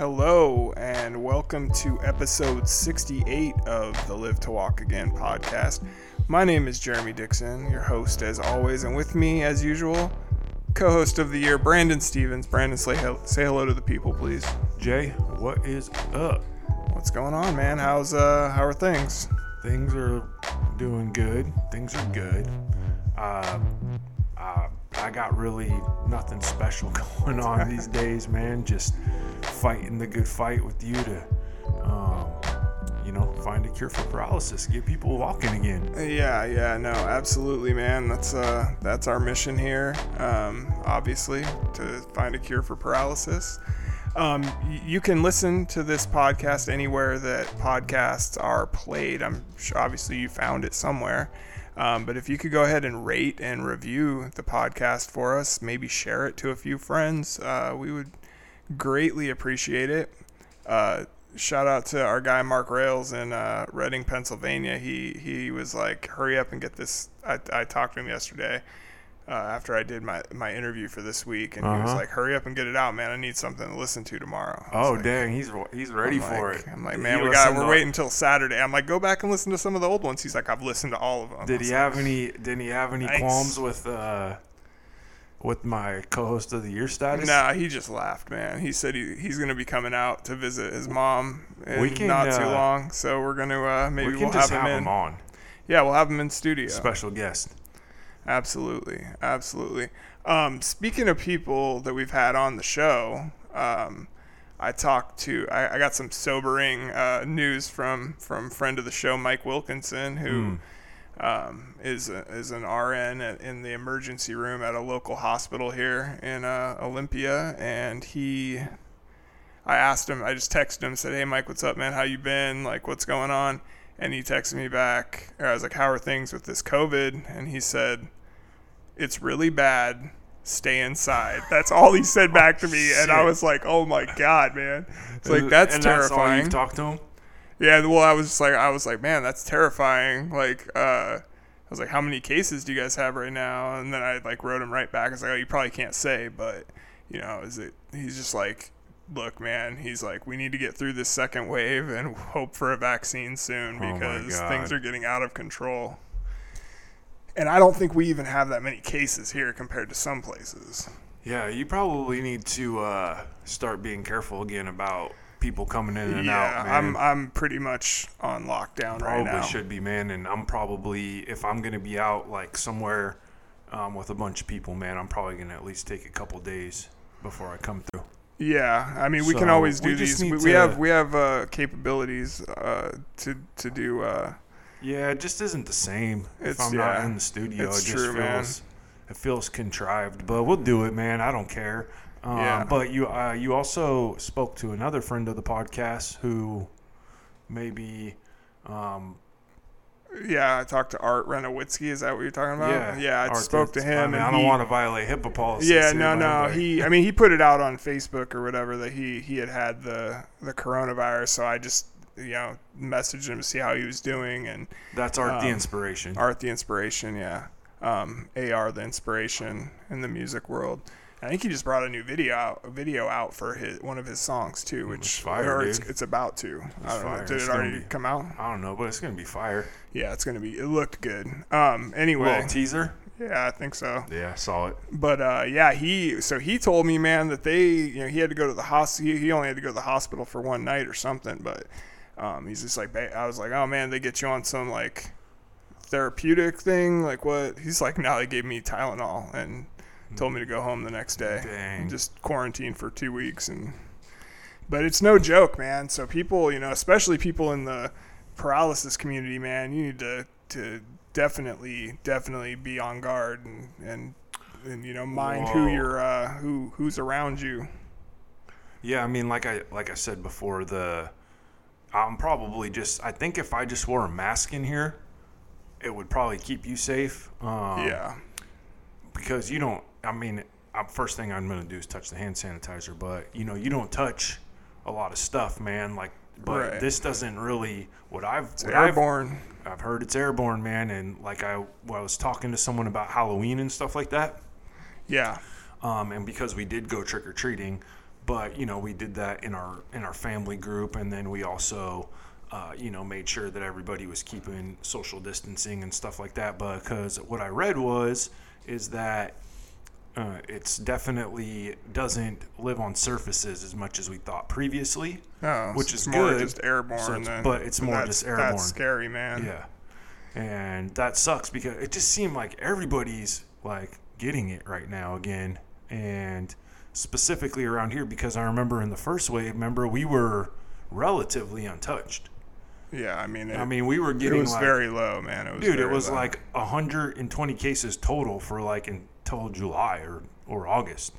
Hello, and welcome to episode 68 of the Live to Walk Again podcast. My name is Jeremy Dixon, your host as always, and with me, as usual, co host of the year, Brandon Stevens. Brandon, say, say hello to the people, please. Jay, what is up? What's going on, man? How's uh, how are things? Things are doing good. Things are good. Uh, I got really nothing special going on these days, man. Just fighting the good fight with you to, um, you know, find a cure for paralysis, get people walking again. Yeah, yeah, no, absolutely, man. That's uh, that's our mission here. Um, obviously, to find a cure for paralysis. Um, you can listen to this podcast anywhere that podcasts are played. I'm sure, obviously you found it somewhere. Um, but if you could go ahead and rate and review the podcast for us, maybe share it to a few friends, uh, we would greatly appreciate it. Uh, shout out to our guy Mark Rails in uh, Reading, Pennsylvania. He he was like, "Hurry up and get this." I, I talked to him yesterday uh, after I did my, my interview for this week, and he was Uh-huh. like, "Hurry up and get it out, man! I need something to listen to tomorrow." I was Oh, like- dang, he's he's ready I'm for like- it. I'm like, Did man, he we got listen we're to- waiting until Saturday. I'm like, go back and listen to some of the old ones. He's like, I've listened to all of them. Did he have any? Did he have any Nice. qualms with uh, with my co-host of the year status? Nah, he just laughed, man. He said he, he's gonna be coming out to visit his mom in We can, not too uh, long, so we're gonna uh, maybe we can will just have him in. on. Yeah, we'll have him in studio. Special guest. Absolutely, absolutely. Um, speaking of people that we've had on the show, um, I talked to. I, I got some sobering uh, news from from friend of the show, Mike Wilkinson, who um, is a, is an RN at, in the emergency room at a local hospital here in uh, Olympia, and he. I asked him. I just texted him. Said, "Hey, Mike, what's up, man? How you been? Like, what's going on?" And he texted me back. I was like, "How are things with this COVID?" And he said, "It's really bad. Stay inside." That's all he said back to me, and I was like, "Oh my god, man!" It's like that's and terrifying. That's all you've talked to him. Yeah, well, I was just like, I was like, man, that's terrifying. Like, uh, I was like, how many cases do you guys have right now? And then I like wrote him right back. I was like, oh, you probably can't say, but you know, is it? He's just like, look, man. He's like, we need to get through this second wave and hope for a vaccine soon Oh because God. things are getting out of control. And I don't think we even have that many cases here compared to some places. Yeah, you probably need to uh, start being careful again about people coming in and yeah, out. Man. I'm I'm pretty much on lockdown right probably now. should be, man. And I'm probably if I'm gonna be out like somewhere um, with a bunch of people, man, I'm probably gonna at least take a couple days before I come through. Yeah, I mean, we can always do we these. We, need we have we have uh, capabilities uh, to to do. Uh, Yeah, it just isn't the same if I'm not in the studio. it's it just true, man. feels it feels contrived, but we'll do it, man. I don't care. Um, Yeah. But you uh, you also spoke to another friend of the podcast who maybe um, yeah, I talked to Art Renowitzki. Is that what you're talking about? yeah yeah. I Art spoke to him. I mean, and I don't he- want to violate HIPAA policy. Yeah, no, no. I'm He, I mean, he put it out on Facebook or whatever that he he had had the the coronavirus. So I just you know messaged him to see how he was doing and that's Art the um, inspiration. Art the inspiration. Yeah, um, Ar the inspiration in the music world. I think he just brought a new video out, a video out for his one of his songs too, which It's fire, it's, it's about to. I don't know. Did It's it already be- come out? I don't know, but it's gonna be fire. Yeah, it's gonna be. It looked good. Um. Anyway, Little teaser. yeah, I think so. Yeah, I saw it. But uh, yeah, he so he told me, man, that they, you know, he had to go to the hospital. He, he only had to go to the hospital for one night or something. But um, he's just like, I was like, oh man, they get you on some like therapeutic thing, like what? He's like, no, they gave me Tylenol and told me to go home the next day Dang. and just quarantine for two weeks. And but it's no joke, man. So people, you know, especially people in the paralysis community, man, you need to to definitely definitely be on guard and and, and you know mind who Whoa. you're uh, who who's around you. Yeah, I mean, like I like I said before, the I'm probably just. I think if I just wore a mask in here, it would probably keep you safe. Um, yeah, Because you don't. I mean, uh, first thing I'm gonna do is touch the hand sanitizer, but you know, you don't touch a lot of stuff, man. Like, but Right. this doesn't really. What I've what I've airborne. I've heard it's airborne, man, and like I, well, I was talking to someone about Halloween and stuff like that. Yeah, Um, and because we did go trick or treating, but you know we did that in our in our family group, and then we also. Uh, you know, made sure that everybody was keeping social distancing and stuff like that. Because what I read was, is that uh, it's definitely doesn't live on surfaces as much as we thought previously. Oh, Which so is it's more good. just airborne. So it's- then. but it's more that's, just airborne. That's scary, man. Yeah. And that sucks because it just seemed like everybody's like getting it right now again. And specifically around here because I remember in the first wave, remember we were relatively untouched. Yeah, I mean, it, I mean, we were it getting was like very low, man. It was dude, it was low. like 120 cases total for like until July or or August.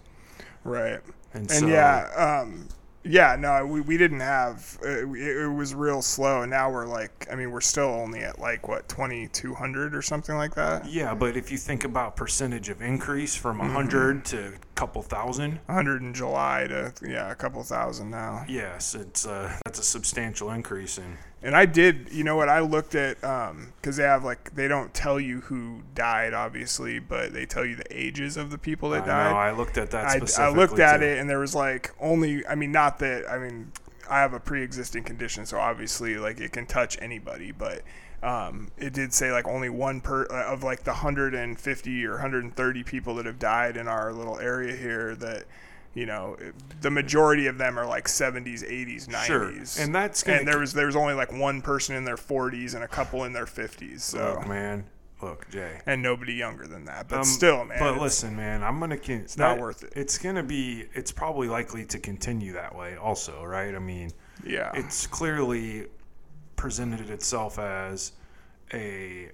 right. And, And so yeah, um, yeah, no, we, we didn't have uh, it, it was real slow, and now we're like, I mean, we're still only at like what twenty two hundred or something like that. yeah, but if you think about percentage of increase from Mm-hmm. 100 to a couple thousand, 100 hundred in July to yeah, a couple thousand now. yes, it's uh, that's a substantial increase in And I did, you know what? I looked at because they have like they don't tell you who died, obviously, but they tell you the ages of the people that I died. know, I looked at that I, I looked at too. it and there was like only I mean not that I mean I have a pre-existing condition so obviously like it can touch anybody but um, it did say like only one per uh, of like the 150 or 130 people that have died in our little area here that you know the majority of them are like 70s 80s 90s Sure, and that's gonna and there was there was only like one person in their 40s and a couple in their 50s so look, man. Look, Jay. and nobody younger than that but Um, still man But listen, man, I'm gonna. Con- it's not worth it. It's gonna be. It's probably likely to continue that way, also, right? I mean, yeah it's clearly presented itself as a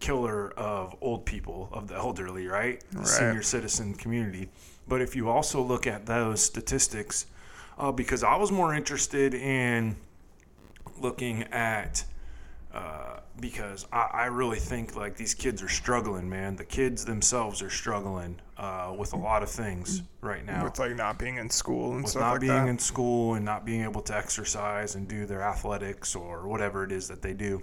killer of old people, of the elderly, right? The Right. senior citizen community. But if you also look at those statistics, uh, because I was more interested in looking at uh, because I, I really think like these kids are struggling, man. The kids themselves are struggling uh, with a lot of things right now with like not being in school and stuff. with stuff not like being that. in school and not being able to exercise and do their athletics or whatever it is that they do.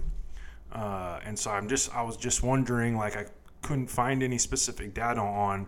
Uh, and so I'm just I was just wondering like I couldn't find any specific data on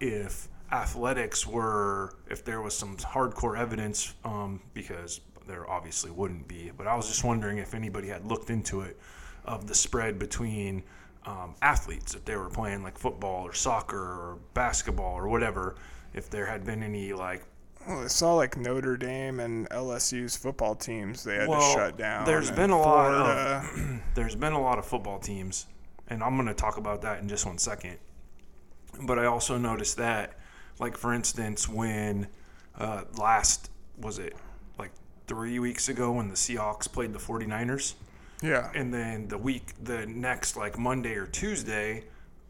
if athletics were if there was some hardcore evidence um, because there obviously wouldn't be but I was just wondering if anybody had looked into it of the spread between um, athletes if they were playing like football or soccer or basketball or whatever if there had been any like Well, I saw like Notre Dame and LSU's football teams they had Well, to shut down. There's been a lot of- there's been a lot of football teams, and I'm going to talk about that in just one second. But I also noticed that, like for instance, when uh, last was it like three weeks ago when the Seahawks played the 49ers, yeah, and then the week the next like Monday or Tuesday.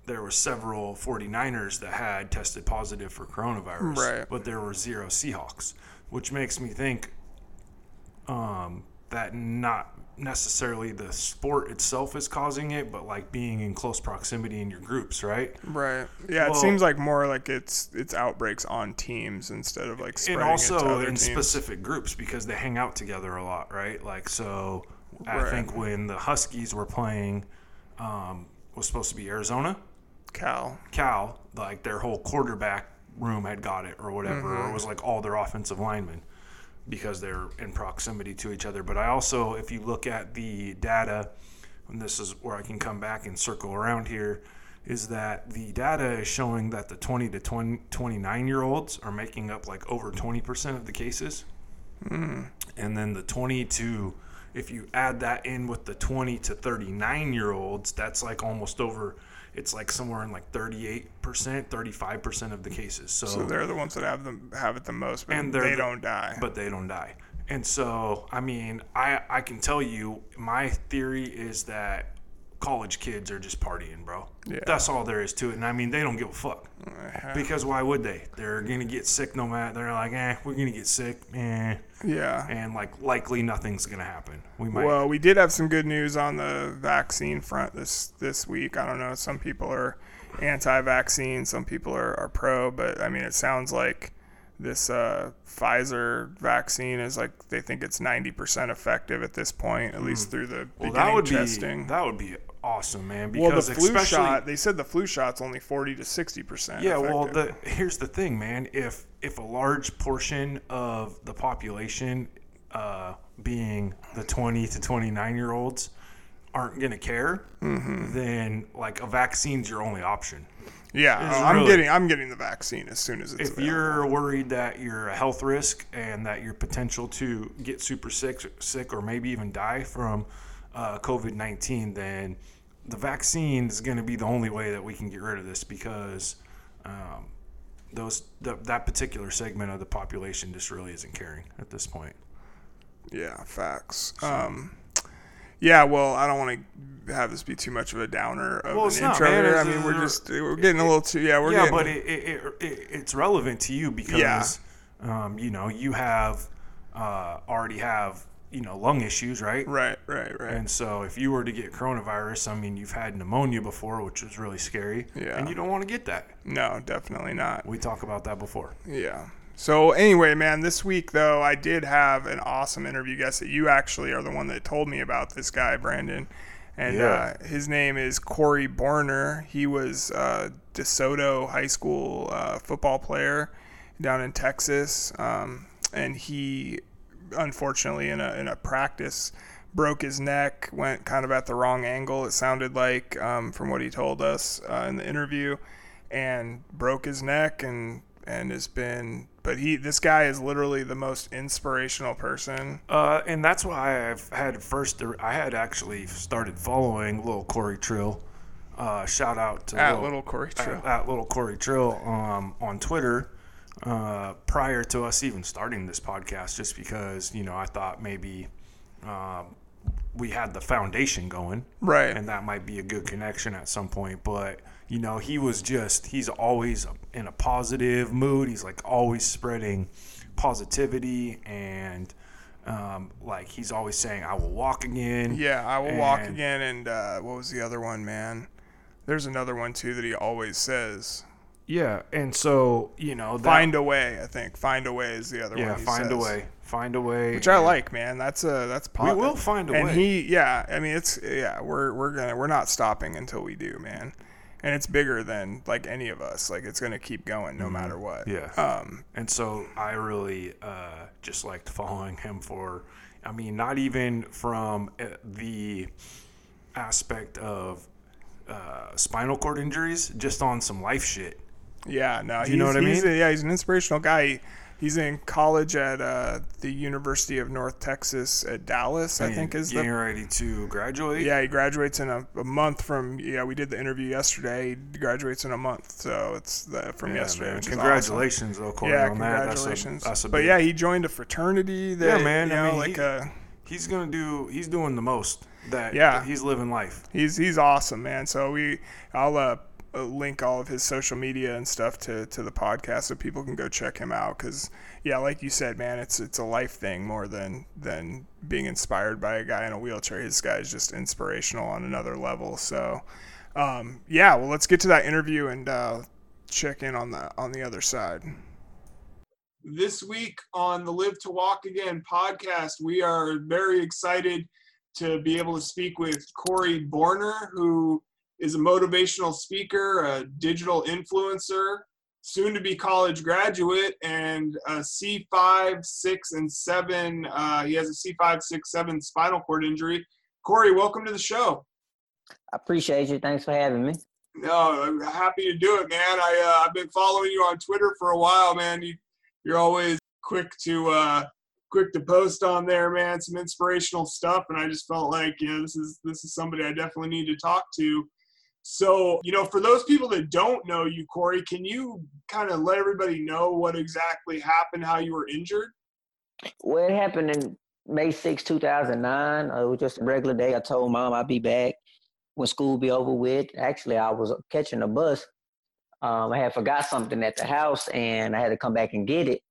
There were several 49ers that had tested positive for coronavirus, Right. but there were zero Seahawks, which makes me think um, that not necessarily the sport itself is causing it, but like being in close proximity in your groups, right? right. Yeah, it seems like more like it's it's outbreaks on teams instead of like spreading and also other in teams. specific groups because they hang out together a lot, right? Like so, I think when the Huskies were playing, um, was supposed to be Arizona, Cal. Cal, like their whole quarterback room had got it or whatever, or Mm-hmm. it was like all their offensive linemen because they're in proximity to each other. But I also, if you look at the data, and this is where I can come back and circle around here, is that the data is showing that the 20 to 20, 29 year olds are making up like over 20% of the cases. And then the 20 to, if you add that in with the 20 to 39 year olds, that's like almost over, it's like somewhere in like 38%, 35% of the cases. So, So they're the ones that have them have it the most, but And they the- don't die. but they don't die. And so, I mean, I, I can tell you, my theory is that college kids are just partying, bro. Yeah. That's all there is to it. And I mean, they don't give a fuck. Because why would they? They're going to get sick no matter. They're like, eh, we're going to get sick. Eh. yeah. And like, likely nothing's going to happen. We might. Well, we did have some good news on the vaccine front this this week. I don't know. Some people are anti-vaccine, some people are, are pro, but I mean, it sounds like this uh, Pfizer vaccine is like they think it's ninety percent effective at this point, at least through the well, beginning that would testing. be that would be awesome, man. Well, Because the flu especially, shot, they said the flu shot's only 40 to 60%. Yeah, well, the here's the thing, man. If if a large portion of the population, uh, being the 20 to 29 year olds, aren't gonna care, Mm-hmm. then like a vaccine's your only option. yeah, oh, I'm really- getting I'm getting the vaccine as soon as it's If available. you're worried that you're a health risk and that your potential to get super sick, sick or maybe even die from uh, COVID 19, then the vaccine is going to be the only way that we can get rid of this because um, those th- that particular segment of the population just really isn't caring at this point. Yeah, facts. Um, yeah, well, I don't want to have this be too much of a downer of Well, an it's not. I mean, we're just we're getting a little too yeah we're yeah, getting but it, it, it, it, it's relevant to you because yeah. um, you know you have uh, already have you know lung issues, right? right, right, right. And so, if you were to get coronavirus, I mean, you've had pneumonia before, which is really scary. Yeah. And you don't want to get that. no, definitely not. We talk about that before. Yeah. So anyway, man, this week though, I did have an awesome interview guest that you actually are the one that told me about this guy, Brandon. And Yeah. uh, his name is Corey Borner. He was uh, DeSoto High School uh, football player down in Texas, um, and he unfortunately in a in a practice broke his neck, went kind of at the wrong angle. It sounded like um, from what he told us uh, in the interview, and broke his neck and and has been. But he this guy is literally the most inspirational person. Uh, and that's why I've had first, I had actually started following little Corey Trill. Uh, shout out to At Little Corey at- Trill. At, little Corey Trill um, on Twitter uh, prior to us even starting this podcast, just because, you know, I thought maybe um, we had the foundation going. Right. and that might be a good connection at some point. But you know, he was just he's always in a positive mood. He's like always spreading positivity and um, like he's always saying, "I will walk again." Yeah, I will walk again. And uh, what was the other one, man? There's another one too that he always says. Yeah. And so you know, that, Find a way. I think find a way is the other yeah, one. he find a way, find a way, which I like, man. That's a that's We will find a and way. he, yeah, I mean, it's yeah, we're we're gonna we're not stopping until we do, man. And it's bigger than like any of us. Like it's gonna keep going no matter what. Yeah. Um. And so I really uh, just liked following him for, I mean, not even from uh, the aspect of uh, spinal cord injuries, just on some life shit. Yeah. No. you know what I he's mean? a- yeah, he's an inspirational guy. He, he's in college at uh, the University of North Texas at Dallas. I think is getting the ready to graduate. Yeah, he graduates in a, a month from. Yeah, we did the interview yesterday. He graduates in a month, so it's the, from Yeah, yesterday. is awesome. Congratulations, though, Corey, Yeah, on that. That's a- congratulations. That's a, but big- yeah, he joined a fraternity. That, Yeah, man, You I know, mean, like he- uh, he's gonna do. He's doing the most. That Yeah. he's living life. he's he's awesome, man. So we, I'll uh, link all of his social media and stuff to to the podcast so people can go check him out. Because yeah, like you said, man, it's it's a life thing more than than being inspired by a guy in a wheelchair. His guy is just inspirational on another level. So um, yeah, well, let's get to that interview and uh, check in on the on the other side. This week on the Live to Walk Again podcast, we are very excited to be able to speak with Corey Borner, who is a motivational speaker, a digital influencer, soon to be college graduate, and a C5, 6, and 7. Uh, he has a C5, 6, 7 spinal cord injury. Corey, welcome to the show. I appreciate you. Thanks for having me. No, I'm happy to do it, man. I uh, I've been following you on Twitter for a while, man. You you're always quick to uh, quick to post on there, man. Some inspirational stuff, and I just felt like you know this is this is somebody I definitely need to talk to. So you know, for those people that don't know you, Corey, can you kind of let everybody know what exactly happened, how you were injured? Well, it happened in May 6, 2009. Uh, it was just a regular day. I told mom I'd be back when school be over with. Actually, I was catching a bus. Um, I had forgot something at the house and I had to come back and get it.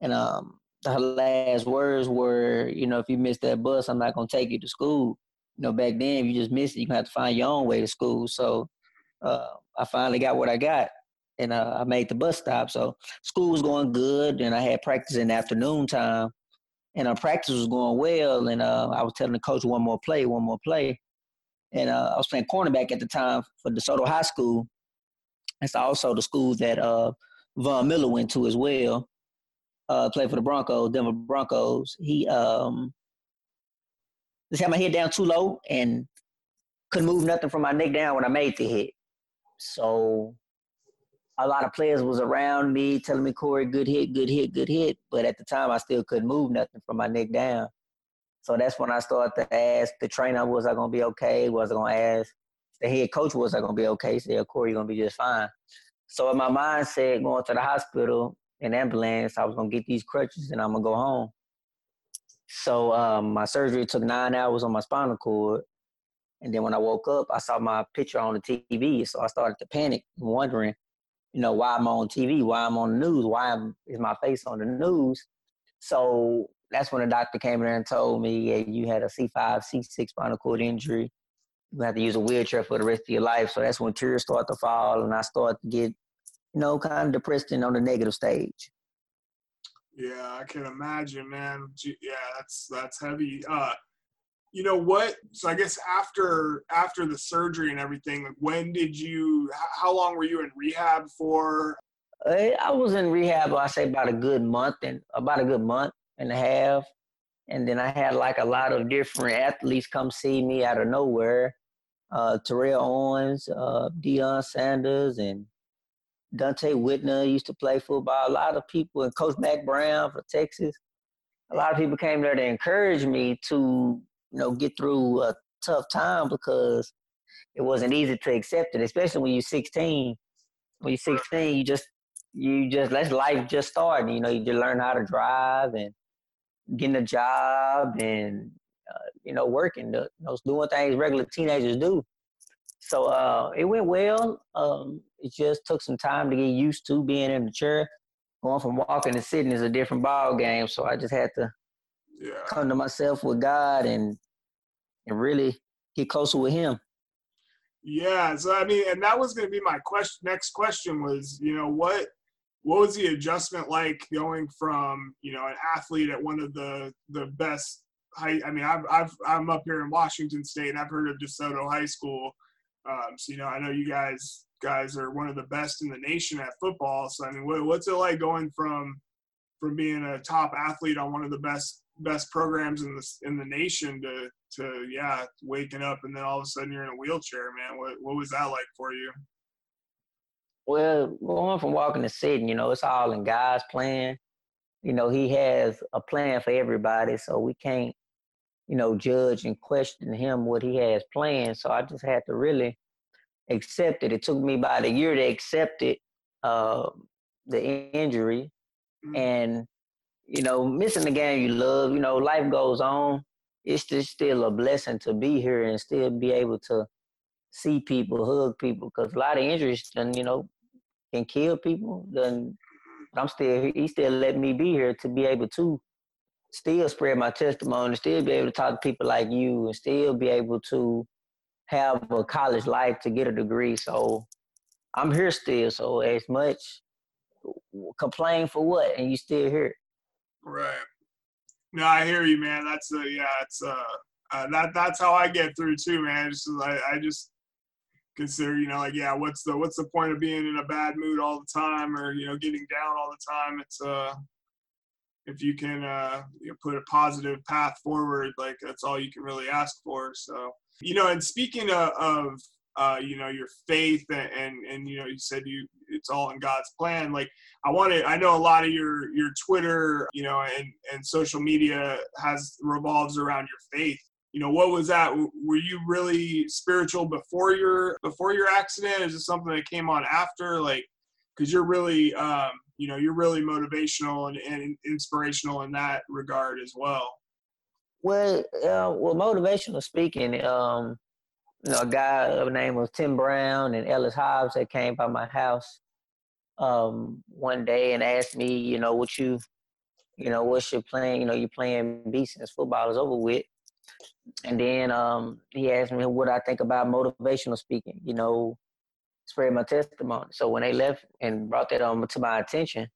And um, her last words were, you know, if you miss that bus, I'm not going to take you to school. You know, back then, if you just miss it, to have to find your own way to school. So uh, I finally got what I got and uh, I made the bus stop. So school was going good, and I had practice in the afternoon time, and our practice was going well. And uh, I was telling the coach one more play, one more play, and uh, I was playing cornerback at the time for DeSoto High School. It's also the school that uh, Von Miller went to as well. Uh, played for the Broncos, Denver Broncos. He um, just had my head down too low and couldn't move nothing from my neck down when I made the hit. So a lot of players was around me telling me, Corey, good hit, good hit, good hit. But at the time, I still couldn't move nothing from my neck down. So that's when I started to ask the trainer, was I going to be okay? Was I going to ask the head coach, was I going to be okay? He said, Corey, you're going to be just fine. So in my mindset, going to the hospital in ambulance, I was going to get these crutches and I'm going to go home. So um, my surgery took nine hours on my spinal cord. And then when I woke up, I saw my picture on the TV. So I started to panic, wondering, you know, why I'm on TV, why I'm on the news, why I'm, is my face on the news. So that's when the doctor came in there and told me, yeah, you had a C5, C6 spinal cord injury. You have to use a wheelchair for the rest of your life. So that's when tears start to fall and I start to get, you know, kind of depressed and on the negative stage. Yeah, I can imagine, man. Yeah, that's that's heavy. Uh, you know what? So I guess after after the surgery and everything, when did you? How long were you in rehab for? I was in rehab. I say about a good month and about a good month and a half, and then I had like a lot of different athletes come see me out of nowhere. Uh, Terrell Owens, uh, Deion Sanders, and Donte Whitner used to play football. A lot of people, and Coach Mack Brown for Texas. A lot of people came there to encourage me to you know, get through a tough time because it wasn't easy to accept it, especially when you're 16. When you're 16, you just you just let life just start. You know, you just learn how to drive and getting a job and uh, you know working, you know, doing things regular teenagers do. So uh, it went well. Um, it just took some time to get used to being in the chair. Going from walking to sitting is a different ball game. So I just had to yeah. come to myself with God and and really get closer with Him. Yeah, so I mean, and that was going to be my question. Next question was, you know, what what was the adjustment like going from you know an athlete at one of the the best high? I mean, I've, I've I'm up here in Washington State, and I've heard of DeSoto High School. Um, so you know, I know you guys guys are one of the best in the nation at football. So I mean, what, what's it like going from from being a top athlete on one of the best best programs in the in the nation to to yeah waking up and then all of a sudden you're in a wheelchair man? What what was that like for you? Well going from walking to sitting you know it's all in god's plan. You know he has a plan for everybody so we can't you know judge and question him what he has planned so i just had to really accept it it took me about a year to accept it uh, the injury mm-hmm. and you know missing the game you love you know life goes on it's just still a blessing to be here and still be able to see people, hug people, because a lot of injuries, and you know, can kill people. Then I'm still, he still let me be here to be able to still spread my testimony, still be able to talk to people like you, and still be able to have a college life to get a degree. So I'm here still. So as much complain for what, and you still here. Right. No, I hear you, man. That's a yeah, it's a uh, that that's how I get through too, man. Just I, I just consider, you know, like yeah, what's the what's the point of being in a bad mood all the time, or you know, getting down all the time? It's uh, if you can uh, you know, put a positive path forward, like that's all you can really ask for. So, you know, and speaking of, of uh, you know, your faith and, and, and, you know, you said you, it's all in God's plan. Like I wanted, I know a lot of your, your Twitter, you know, and, and social media has revolves around your faith. You know, what was that? Were you really spiritual before your, before your accident? Is it something that came on after? Like, cause you're really, um, you know, you're really motivational and, and inspirational in that regard as well. Well, uh, well, motivational speaking, um, you know, a guy the name of Tim Brown and Ellis Hobbs that came by my house um, one day and asked me, you know, what you, you know, what's your plan? You know, you're playing B since football is over with. And then um, he asked me what I think about motivational speaking, you know, spread my testimony. So when they left and brought that on to my attention,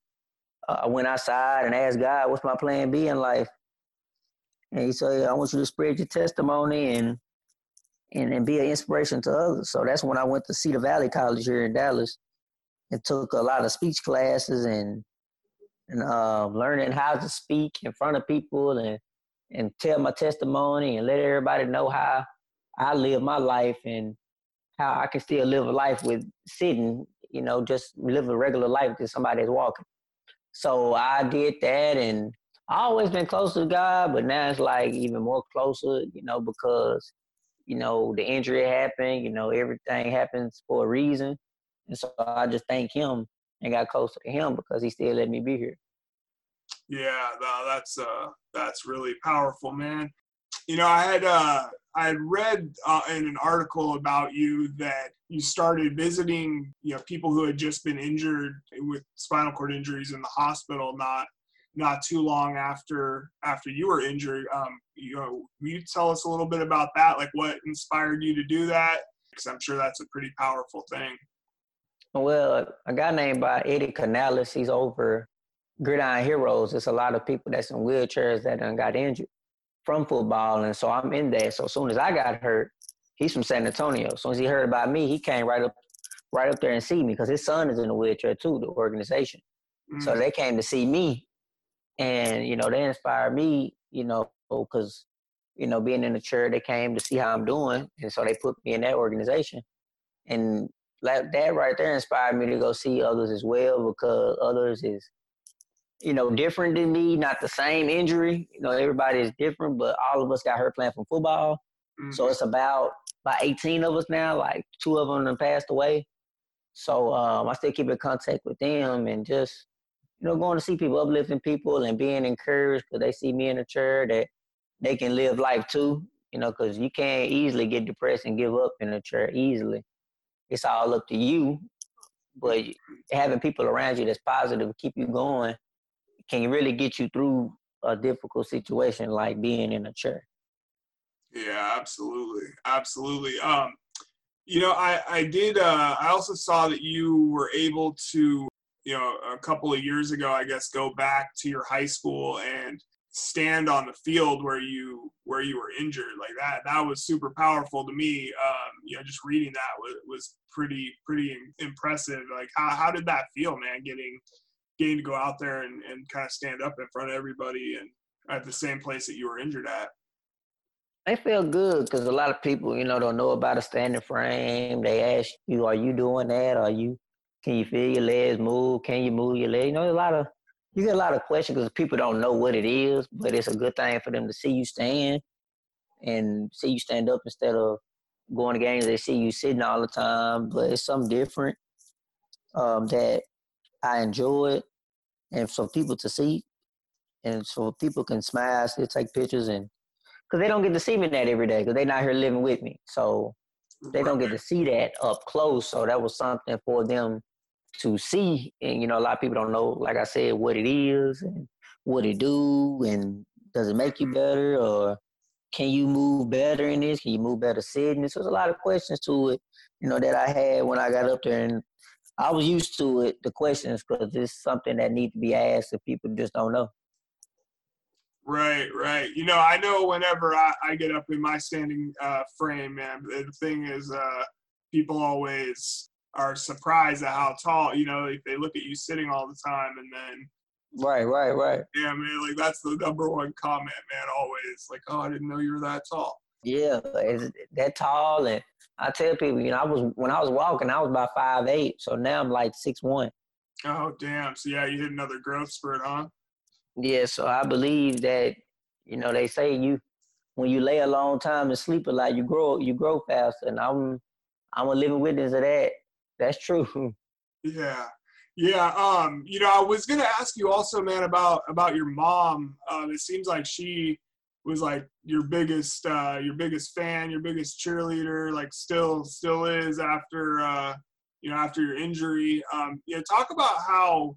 uh, I went outside and asked God, what's my plan B in life? And he said, I want you to spread your testimony and and, and be an inspiration to others. So that's when I went to Cedar Valley College here in Dallas and took a lot of speech classes and and uh, learning how to speak in front of people and and tell my testimony and let everybody know how I live my life and how I can still live a life with sitting, you know, just live a regular life because somebody's walking. So I did that and I always been close to God, but now it's like even more closer, you know, because, you know, the injury happened, you know, everything happens for a reason. And so I just thank him and got closer to him because he still let me be here. Yeah, that's uh that's really powerful, man. You know, I had uh I had read uh, in an article about you that you started visiting, you know, people who had just been injured with spinal cord injuries in the hospital not not too long after after you were injured. Um, you know, you tell us a little bit about that? Like, what inspired you to do that? Because I'm sure that's a pretty powerful thing. Well, a guy named by Eddie Canales, he's over Gridiron Heroes. It's a lot of people that's in wheelchairs that done got injured from football, and so I'm in there. So as soon as I got hurt, he's from San Antonio. As soon as he heard about me, he came right up, right up there and see me because his son is in a wheelchair too. The organization, mm. so they came to see me, and you know they inspired me. You know because you know being in the chair, they came to see how I'm doing, and so they put me in that organization, and that right there inspired me to go see others as well because others is you know, different than me, not the same injury. You know, everybody is different, but all of us got hurt playing from football. Mm-hmm. So it's about about 18 of us now, like two of them have passed away. So um, I still keep in contact with them and just, you know, going to see people, uplifting people and being encouraged because they see me in a chair that they can live life too, you know, because you can't easily get depressed and give up in a chair easily. It's all up to you. But having people around you that's positive keep you going can really get you through a difficult situation like being in a chair. Yeah, absolutely, absolutely. Um, you know, I I did. Uh, I also saw that you were able to, you know, a couple of years ago, I guess, go back to your high school and stand on the field where you where you were injured like that that was super powerful to me um you know just reading that was, was pretty pretty impressive like how, how did that feel man getting getting to go out there and, and kind of stand up in front of everybody and at the same place that you were injured at? I feel good because a lot of people, you know, don't know about a standing frame. They ask you, "Are you doing that? Are you? Can you feel your legs move? Can you move your legs?" You know, a lot of you get a lot of questions because people don't know what it is. But it's a good thing for them to see you stand and see you stand up instead of going to games. They see you sitting all the time, but it's something different um, that I enjoy it, and for people to see, and so people can smile, still take pictures, and because they don't get to see me that every day, because they're not here living with me, so they don't get to see that up close. So that was something for them to see, and you know, a lot of people don't know, like I said, what it is and what it do, and does it make you mm-hmm. better, or can you move better in this? Can you move better sitting? So there's a lot of questions to it, you know, that I had when I got up there, and I was used to it, the questions, because it's something that needs to be asked if people just don't know. Right, right. You know, I know whenever I, I get up in my standing uh, frame, man, the thing is, uh, people always are surprised at how tall, you know, if they look at you sitting all the time and then. Right, right, right. Yeah, man, like that's the number one comment, man, always. Like, oh, I didn't know you were that tall. Yeah, is that tall and I tell people, you know, I was when I was walking, I was about five eight, so now I'm like six one. Oh damn! So yeah, you hit another growth spurt, huh? Yeah, so I believe that, you know, they say you when you lay a long time and sleep a lot, you grow you grow faster, and I'm I'm a living witness of that. That's true. Yeah, yeah. Um, you know, I was gonna ask you also, man, about about your mom. Um, it seems like she was like your biggest uh, your biggest fan, your biggest cheerleader, like still still is after uh, you know after your injury. Um, know, talk about how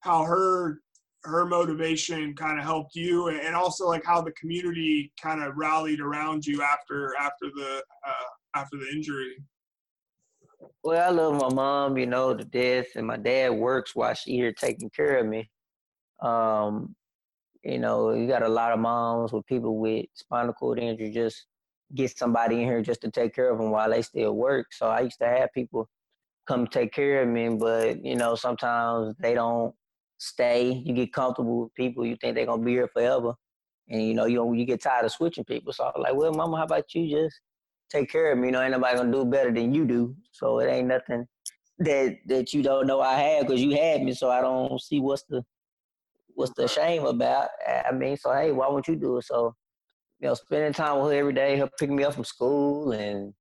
how her her motivation kind of helped you, and also like how the community kind of rallied around you after after the uh, after the injury. Well, I love my mom, you know, to death, and my dad works while she here taking care of me. Um, you know, you got a lot of moms with people with spinal cord injury just get somebody in here just to take care of them while they still work. So I used to have people come take care of me, but you know sometimes they don't stay. You get comfortable with people, you think they're gonna be here forever, and you know you you get tired of switching people. So I'm like, well, mama, how about you just take care of me? You know, ain't nobody gonna do better than you do. So it ain't nothing that that you don't know I have because you had me. So I don't see what's the what's the shame about. I mean, so hey, why won't you do it? So you know, spending time with her every day, her picking me up from school, and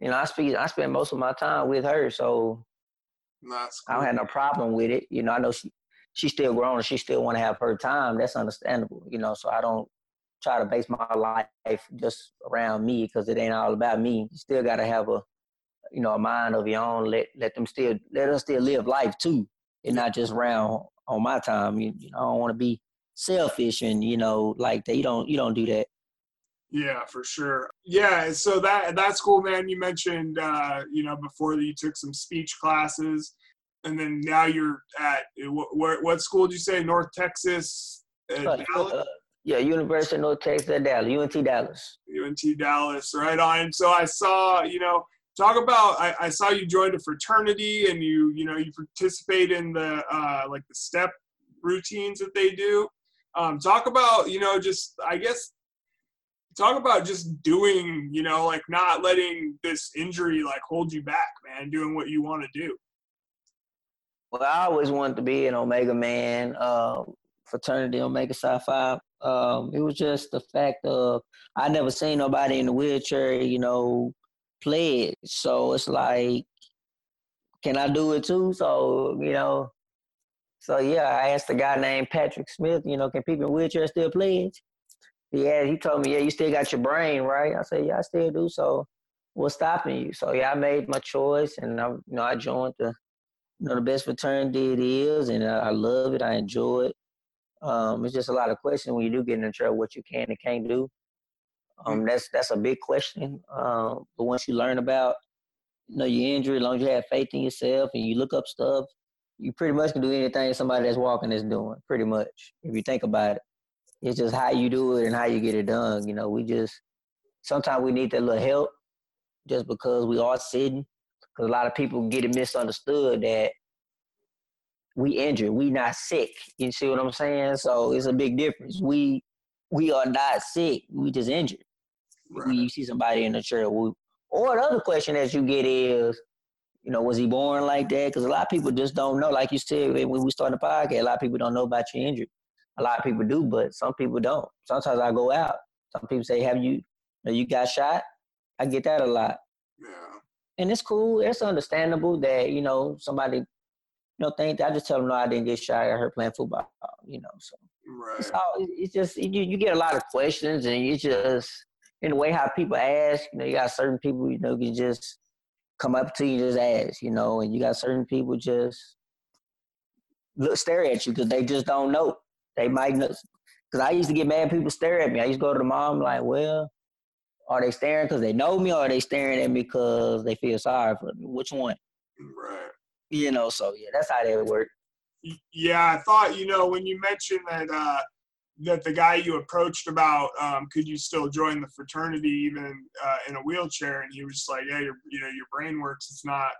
you know, I speak, I spend most of my time with her, so That's I don't have no problem with it. You know, I know she she's still grown and she still want to have her time. That's understandable. You know, so I don't try to base my life just around me because it ain't all about me. You still got to have a you know a mind of your own. Let let them still let us still live life too, and not just around on my time. You, you know, I don't want to be selfish and you know like that. You don't you don't do that. Yeah, for sure. Yeah, so that that's cool, man. You mentioned uh, you know before that you took some speech classes, and then now you're at what, what school did you say? North Texas. Uh, uh, yeah, University of North Texas at Dallas, UNT Dallas. UNT Dallas, right on. So I saw, you know, talk about. I, I saw you joined a fraternity, and you, you know, you participate in the uh, like the step routines that they do. Um, talk about, you know, just I guess talk about just doing, you know, like not letting this injury like hold you back, man, doing what you want to do. Well, I always wanted to be an Omega man, uh, fraternity Omega Psi Phi. Um, it was just the fact of I never seen nobody in the wheelchair, you know, play it. So it's like, can I do it too? So, you know, so yeah, I asked a guy named Patrick Smith, you know, can people in wheelchairs still play it? Yeah, he told me, yeah, you still got your brain, right? I said, yeah, I still do. So what's stopping you? So yeah, I made my choice, and I, you know, I joined the, you know, the best fraternity it is, and I, I love it. I enjoy it. Um, it's just a lot of questions when you do get in the trouble, what you can and can't do. Um, mm. that's that's a big question. Um, but once you learn about, you know, your injury, as long as you have faith in yourself and you look up stuff, you pretty much can do anything somebody that's walking is doing. Pretty much, if you think about it. It's just how you do it and how you get it done. You know, we just sometimes we need that little help just because we are sitting. Because a lot of people get it misunderstood that we injured, we not sick. You see what I'm saying? So it's a big difference. We we are not sick. We just injured. Right. you see somebody in the chair, we, or the other question that you get is, you know, was he born like that? Because a lot of people just don't know. Like you said when we started the podcast, a lot of people don't know about your injury a lot of people do, but some people don't. Sometimes I go out. Some people say, "Have you? you, got shot?" I get that a lot. Yeah. And it's cool. It's understandable that you know somebody, you know, think. I just tell them, "No, I didn't get shot. I heard playing football." You know, so right. it's, all, it's just you, you get a lot of questions, and you just in the way how people ask. You know, you got certain people, you know, can just come up to you just ask, you know, and you got certain people just look stare at you because they just don't know. They might know. Because I used to get mad people stare at me. I used to go to the mom like, well, are they staring because they know me or are they staring at me because they feel sorry for me? Which one? Right. You know, so yeah, that's how that work. Yeah, I thought, you know, when you mentioned that uh that the guy you approached about um, could you still join the fraternity even uh, in a wheelchair? And he was just like yeah your you know your brain works. It's not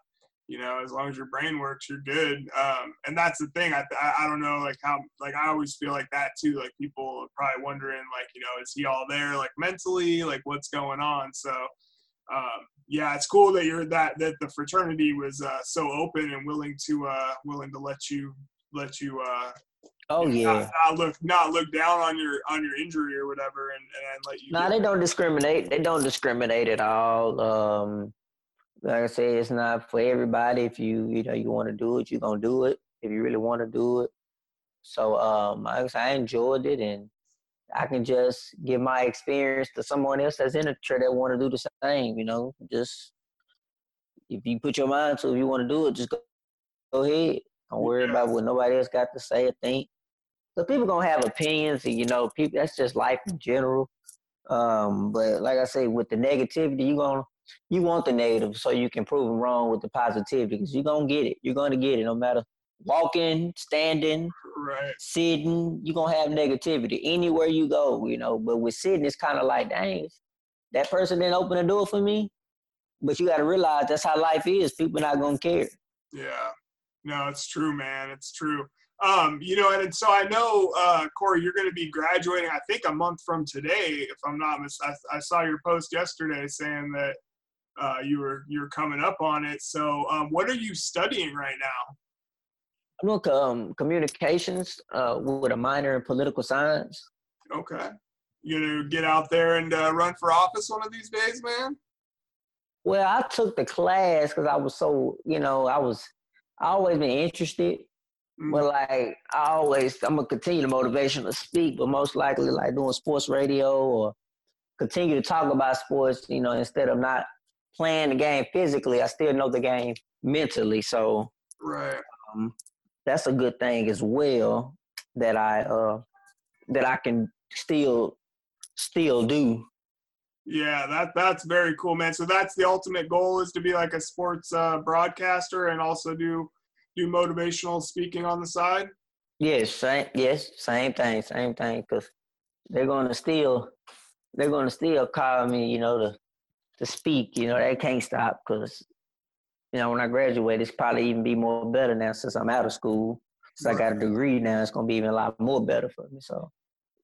you know as long as your brain works you're good. Um, and that's the thing. I, I don't know like how like i always feel like that too. Like people are probably wondering like you know is he all there like mentally? Like what's going on? So um, yeah it's cool that you're that that the fraternity was uh, so open and willing to uh willing to let you let you uh Oh yeah. Not, not, look not look down on your on your injury or whatever and, and let you. No, nah, they don't discriminate. They don't discriminate at all. Um, like I say, it's not for everybody. If you you know you want to do it, you're gonna do it. If you really want to do it. So um, I, I enjoyed it, and I can just give my experience to someone else that's in a chair that want to do the same. You know, just if you put your mind to, it, if you want to do it, just go, go ahead. Don't worry yeah. about what nobody else got to say or think. Because people gonna have opinions, and you know, people that's just life in general. Um, but like I say, with the negativity, you gonna you want the negative so you can prove them wrong with the positivity because you're gonna get it. You're gonna get it no matter walking, standing, right. sitting. You're gonna have negativity anywhere you go, you know. But with sitting, it's kind of like, dang, that person didn't open the door for me. But you got to realize that's how life is. People not gonna care. Yeah, no, it's true, man. It's true. Um, you know, and, so I know, uh, Corey, you're going to be graduating. I think a month from today, if I'm not mis- I, I saw your post yesterday saying that uh, you were you're coming up on it. So, um, what are you studying right now? I'm doing um, communications uh, with a minor in political science. Okay, you gonna get out there and uh, run for office one of these days, man? Well, I took the class because I was so, you know, I was, I always been interested, mm-hmm. but like I always, I'm gonna continue the motivation to speak, but most likely like doing sports radio or continue to talk about sports, you know, instead of not playing the game physically, I still know the game mentally. So, right. Um, that's a good thing as well that I uh that I can still still do. Yeah, that that's very cool, man. So that's the ultimate goal is to be like a sports uh, broadcaster and also do do motivational speaking on the side. Yes, same. Yes, same thing, same thing. Cause they're gonna still they're gonna still call me, you know, to to speak. You know, they can't stop because you know, when I graduate, it's probably even be more better now since I'm out of school. Since right. I got a degree now, it's gonna be even a lot more better for me. So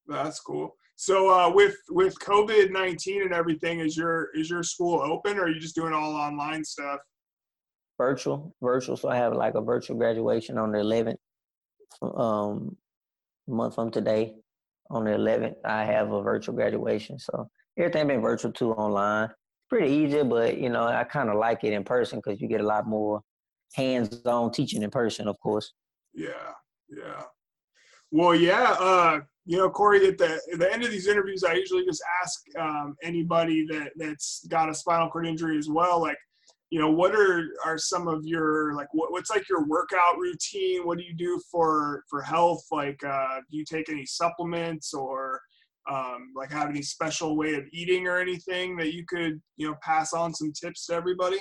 that's cool. So uh, with with COVID nineteen and everything, is your is your school open or are you just doing all online stuff? Virtual, virtual. So I have like a virtual graduation on the 11th um, month from today. On the 11th, I have a virtual graduation. So everything been virtual too online pretty easy, but you know, I kind of like it in person because you get a lot more hands-on teaching in person, of course. Yeah, yeah. Well, yeah. Uh, you know, Corey, at the at the end of these interviews, I usually just ask um, anybody that that's got a spinal cord injury as well, like, you know, what are are some of your like what, what's like your workout routine? What do you do for for health? Like, uh, do you take any supplements or um, like have any special way of eating or anything that you could you know pass on some tips to everybody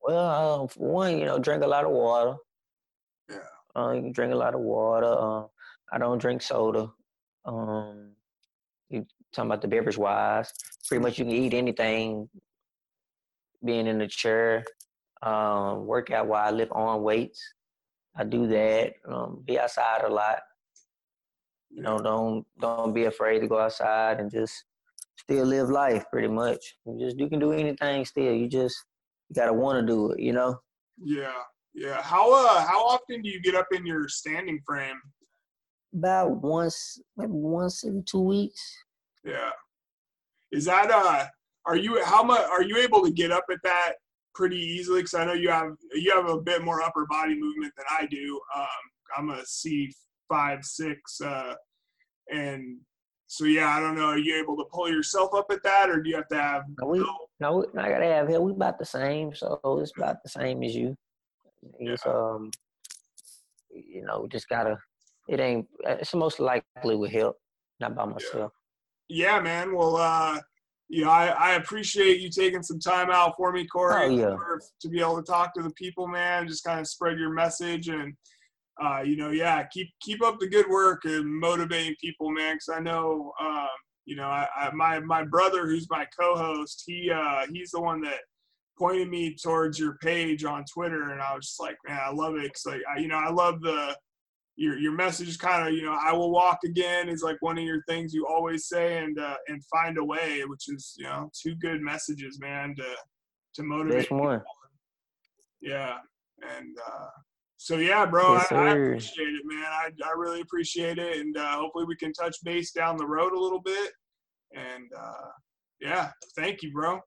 well um, one you know drink a lot of water yeah uh, you drink a lot of water uh, i don't drink soda um, you talking about the beverage wise pretty much you can eat anything being in the chair um, workout while i lift on weights i do that um, be outside a lot you know, don't don't be afraid to go outside and just still live life. Pretty much, you just you can do anything. Still, you just you gotta want to do it. You know. Yeah, yeah. How uh how often do you get up in your standing frame? About once, maybe once every two weeks. Yeah. Is that uh? Are you how much are you able to get up at that pretty easily? Because I know you have you have a bit more upper body movement than I do. Um, I'm a C five, six, uh, and so yeah, I don't know. Are you able to pull yourself up at that, or do you have to have? No, we, no, I gotta have here. We about the same, so it's about the same as you. It's yeah. um, you know, just gotta. It ain't. It's most likely with help, not by myself. Yeah, yeah man. Well, uh, know, I, I appreciate you taking some time out for me, Corey, oh, yeah. to be able to talk to the people, man. Just kind of spread your message and uh, you know, yeah, keep keep up the good work and motivating people, man. Because I know, um, you know, I, I, my my brother, who's my co-host, he uh, he's the one that pointed me towards your page on Twitter, and I was just like, man, I love it. Cause like, I, you know, I love the your your message. Is kind of, you know, I will walk again is like one of your things you always say, and uh, and find a way, which is you know, two good messages, man, to to motivate. more. Yeah, and uh, so yeah, bro, yes, I, I, appreciate it, man. I, I really appreciate it, and uh, hopefully we can touch base down the road a little bit. And uh, yeah, thank you, bro.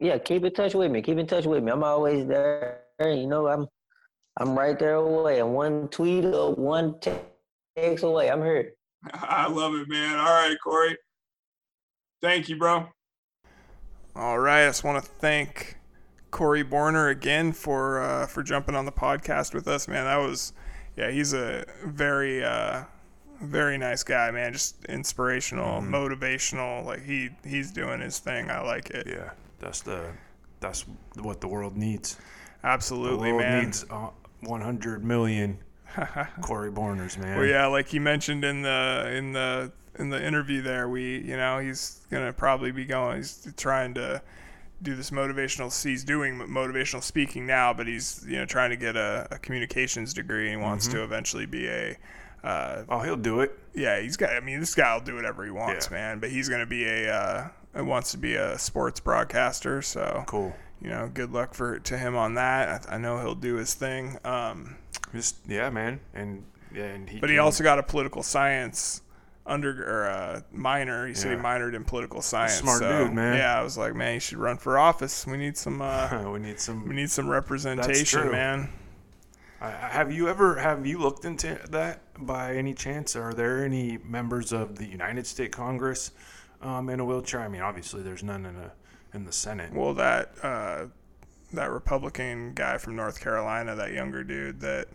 Yeah, keep in touch with me. Keep in touch with me. I'm always there. You know, I'm I'm right there away. And one tweet or one text away. I'm here. I love it, man. All right, Corey. Thank you, bro. All right. I just want to thank Corey Borner again for uh, for jumping on the podcast with us, man. That was, yeah, he's a very uh, very nice guy, man. Just inspirational, mm-hmm. motivational. Like he he's doing his thing. I like it. Yeah, that's the that's what the world needs. Absolutely, the world man. Needs uh, 100 million Corey Borners, man. Well, yeah, like he mentioned in the in the in the interview there, we you know he's gonna probably be going. He's trying to do this motivational. He's doing motivational speaking now, but he's you know trying to get a, a communications degree and wants Mm-hmm. to eventually be a. Uh, Oh, he'll do it. yeah, he's got. I mean, this guy will do whatever he wants, Yeah. man. But he's gonna be a. Uh, wants to be a sports broadcaster, so Cool. You know, good luck for to him on that. I, I know he'll do his thing. Um, Just yeah, man. And yeah, and he. But he can- also got a political science under or uh, minor. He said he Yeah. minored in political science. Smart so, dude, man. Yeah, I was like, man, you should run for office. We need some. Uh, we need some. we need some representation, true. man. I- I- Have you ever have you looked into that by any chance? Are there any members of the United States Congress um, in a wheelchair? I mean, obviously there's none in a in the Senate. Well, that uh, that Republican guy from North Carolina, that younger dude that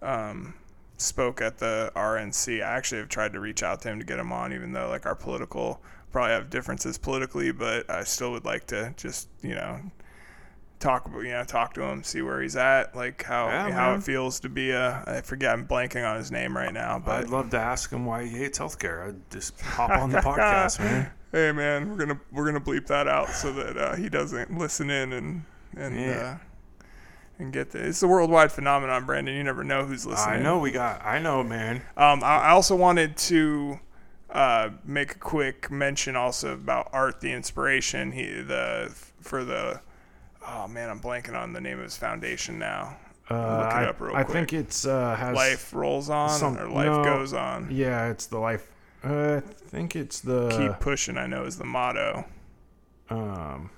um, spoke at the RNC. I actually have tried to reach out to him to get him on, even though like our political probably have differences politically, but I still would like to just you know talk about you know talk to him, see where he's at, like how Yeah, how man. it feels to be a. I forget, I'm blanking on his name right now, but I'd love to ask him why he hates healthcare. I'd just hop on the podcast, man. Hey man, we're gonna we're gonna bleep that out so that uh, he doesn't listen in and and Yeah. uh, and get the. It's a worldwide phenomenon, Brandon. You never know who's listening. I know we got. I know, man. Um, I, I also wanted to uh, make a quick mention also about Art the Inspiration. He the for the. Oh man, I'm blanking on the name of his foundation now. Uh, Look it I, up real I think it's uh, has Life rolls on some- or life no. goes on. Yeah, it's the life. Uh, I think it's the. Keep pushing. I know is the motto. Um,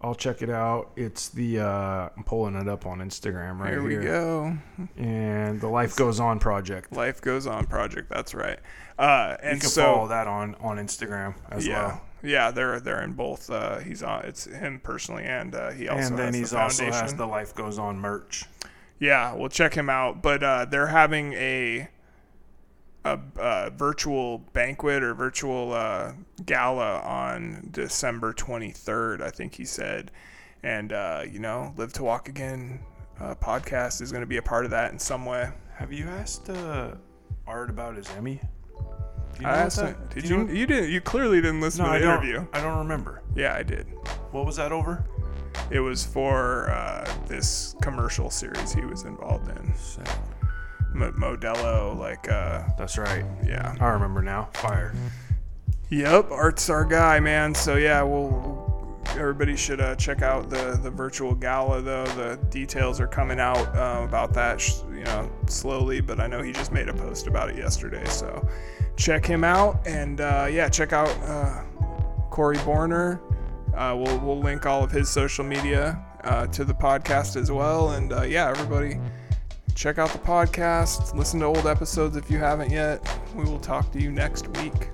I'll check it out. It's the. Uh, I'm pulling it up on Instagram right Here here. we go. And the Life Goes On project. Life goes on project. That's right. Uh, You and can so follow that on on Instagram as yeah, well. yeah, they're they're in both. Uh, he's on. It's him personally, and uh, he also And then has he's the also has the Life Goes On merch. yeah, we'll check him out. But uh, they're having a a, uh virtual banquet or virtual uh, gala on December 23rd. I think he said, and uh, you know, Live to Walk Again uh, podcast is going to be a part of that in some way. Have you asked uh, Art about his Emmy? Do I asked him. Did do you? know- You didn't. You clearly didn't listen No, to I the don't. interview. I don't remember. Yeah, I did. What was that over? It was for uh, this commercial series he was involved in. M- Modelo, like, uh, That's right. yeah. I remember now. Fire. Yep, Art's our guy, man. So yeah, we'll. Everybody should uh, check out the the virtual gala, though. The details are coming out uh, about that, sh- you know, slowly. But I know he just made a post about it yesterday, so check him out. And uh, yeah, check out uh, Corey Borner. Uh, we'll we'll link all of his social media uh, to the podcast as well. And uh, yeah, everybody, check out the podcast. Listen to old episodes if you haven't yet. We will talk to you next week.